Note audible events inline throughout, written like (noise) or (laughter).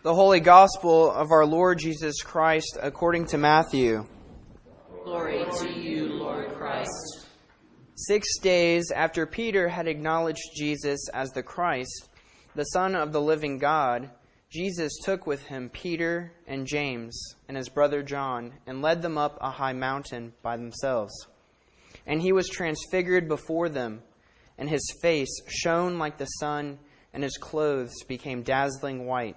The Holy Gospel of our Lord Jesus Christ according to Matthew. Glory to you, Lord Christ. Six days after Peter had acknowledged Jesus as the Christ, the Son of the living God, Jesus took with him Peter and James and his brother John and led them up a high mountain by themselves. And he was transfigured before them, and his face shone like the sun, and his clothes became dazzling white.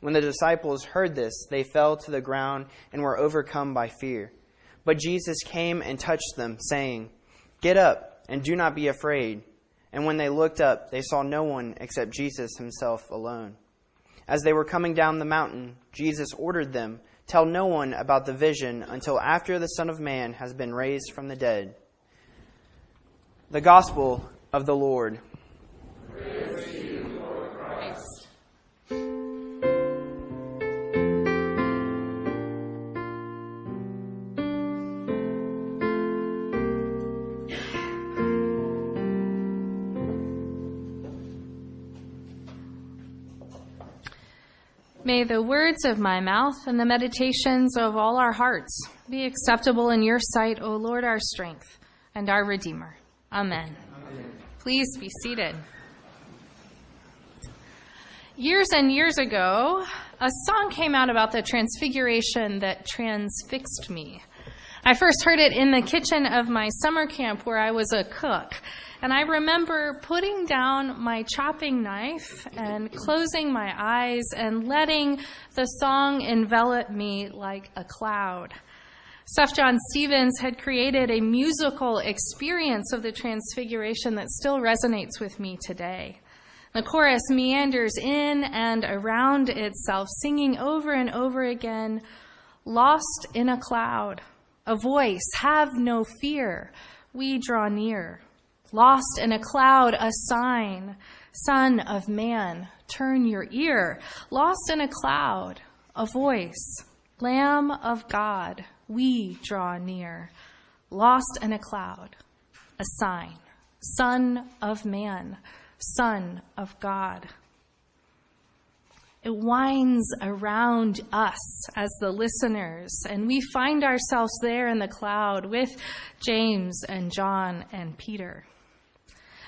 When the disciples heard this, they fell to the ground and were overcome by fear. But Jesus came and touched them, saying, Get up and do not be afraid. And when they looked up, they saw no one except Jesus himself alone. As they were coming down the mountain, Jesus ordered them, Tell no one about the vision until after the Son of Man has been raised from the dead. The Gospel of the Lord. May the words of my mouth and the meditations of all our hearts be acceptable in your sight, O Lord, our strength and our Redeemer. Amen. Amen. Please be seated. Years and years ago, a song came out about the transfiguration that transfixed me. I first heard it in the kitchen of my summer camp where I was a cook. And I remember putting down my chopping knife and closing my eyes and letting the song envelop me like a cloud. Sufjan Stevens had created a musical experience of the Transfiguration that still resonates with me today. The chorus meanders in and around itself, singing over and over again, Lost in a cloud, a voice, have no fear, we draw near. Lost in a cloud, a sign. Son of man, turn your ear. Lost in a cloud, a voice. Lamb of God, we draw near. Lost in a cloud, a sign. Son of man, Son of God. It winds around us as the listeners, and we find ourselves there in the cloud with James and John and Peter.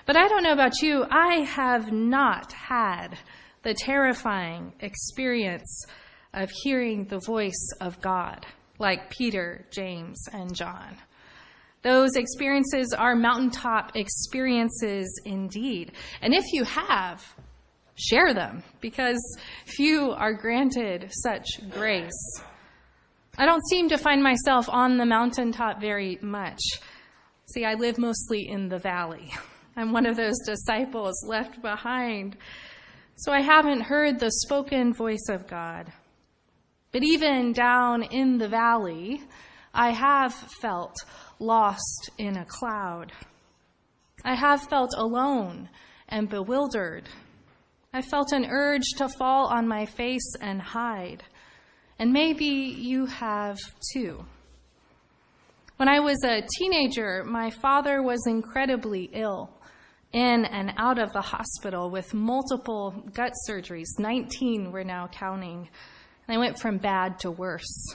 But I don't know about you, I have not had the terrifying experience of hearing the voice of God like Peter, James, and John. Those experiences are mountaintop experiences indeed. And if you have, share them because few are granted such grace. I don't seem to find myself on the mountaintop very much. See, I live mostly in the valley. (laughs) I'm one of those disciples left behind. So I haven't heard the spoken voice of God. But even down in the valley, I have felt lost in a cloud. I have felt alone and bewildered. I felt an urge to fall on my face and hide. And maybe you have too. When I was a teenager, my father was incredibly ill in and out of the hospital with multiple gut surgeries. 19 we're now counting. And I went from bad to worse.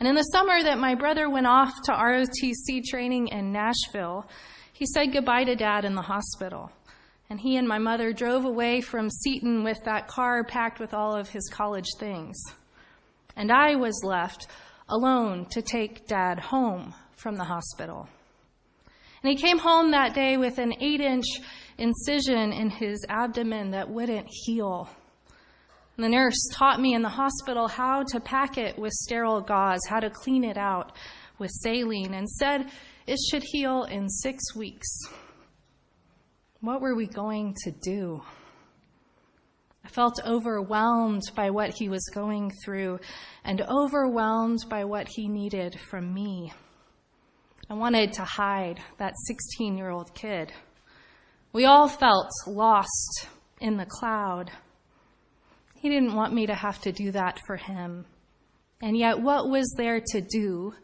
And in the summer that my brother went off to ROTC training in Nashville, he said goodbye to dad in the hospital. And he and my mother drove away from Seton with that car packed with all of his college things. And I was left alone to take dad home from the hospital. And he came home that day with an eight inch incision in his abdomen that wouldn't heal. The nurse taught me in the hospital how to pack it with sterile gauze, how to clean it out with saline, and said it should heal in six weeks. What were we going to do? Felt overwhelmed by what he was going through and overwhelmed by what he needed from me. I wanted to hide that 16 year old kid. We all felt lost in the cloud. He didn't want me to have to do that for him. And yet, what was there to do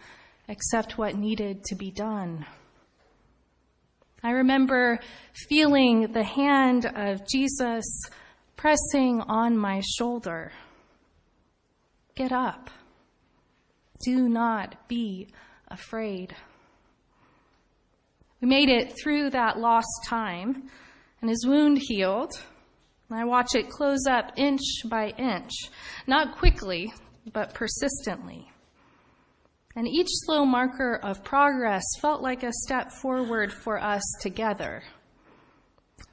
except what needed to be done? I remember feeling the hand of Jesus pressing on my shoulder. Get up. Do not be afraid. We made it through that lost time, and his wound healed. And I watch it close up inch by inch, not quickly, but persistently. And each slow marker of progress felt like a step forward for us together.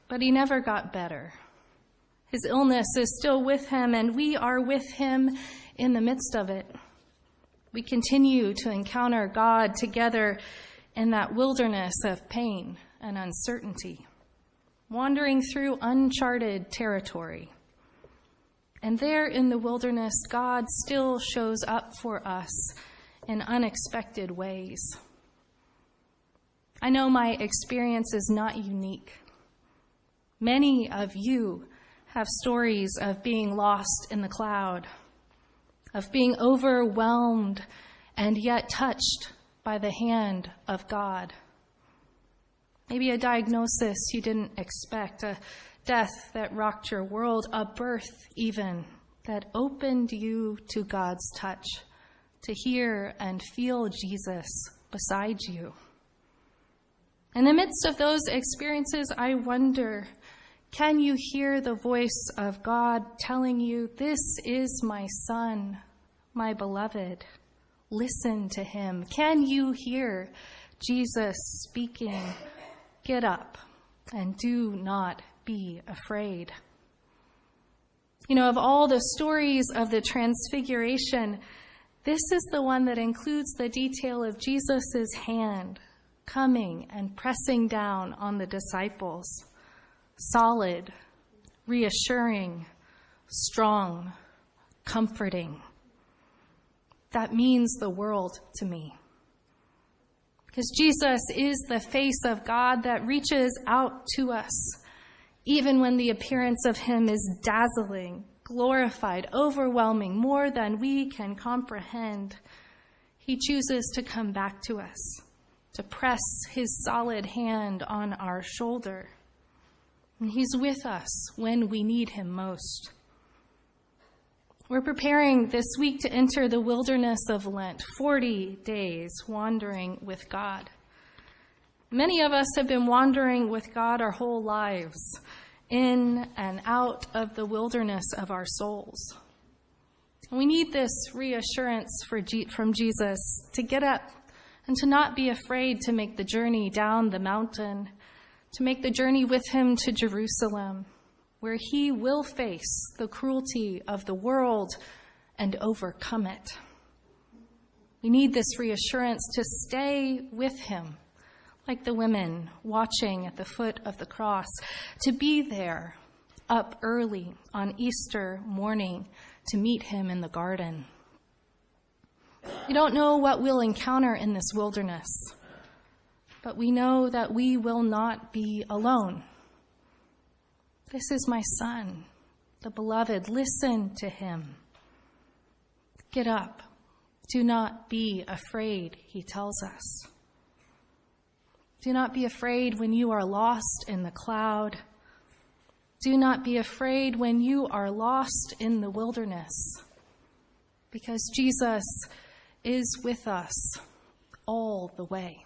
But he never got better. His illness is still with him, and we are with him in the midst of it. We continue to encounter God together in that wilderness of pain and uncertainty, wandering through uncharted territory. And there in the wilderness, God still shows up for us in unexpected ways. I know my experience is not unique. Many of you have stories of being lost in the cloud, of being overwhelmed and yet touched by the hand of God. Maybe a diagnosis you didn't expect, a death that rocked your world, a birth even that opened you to God's touch, to hear and feel Jesus beside you. In the midst of those experiences, I wonder can you hear the voice of God telling you, This is my Son, my beloved? Listen to him. Can you hear Jesus speaking? Get up and do not be afraid. You know, of all the stories of the Transfiguration, this is the one that includes the detail of Jesus' hand coming and pressing down on the disciples. Solid, reassuring, strong, comforting that means the world to me. Because Jesus is the face of God that reaches out to us, even when the appearance of Him is dazzling, glorified, overwhelming, more than we can comprehend. He chooses to come back to us, to press His solid hand on our shoulder. And He's with us when we need Him most. We're preparing this week to enter the wilderness of Lent, 40 days wandering with God. Many of us have been wandering with God our whole lives, in and out of the wilderness of our souls. We need this reassurance from Jesus to get up and to not be afraid to make the journey down the mountain, to make the journey with Him to Jerusalem where he will face the cruelty of the world and overcome it. We need this reassurance to stay with him, like the women watching at the foot of the cross, to be there up early on Easter morning to meet him in the garden. We don't know what we'll encounter in this wilderness, but we know that we will not be alone. This is my son, the beloved. Listen to him. Get up. Do not be afraid, he tells us. Do not be afraid when you are lost in the cloud. Do not be afraid when you are lost in the wilderness, because Jesus is with us all the way.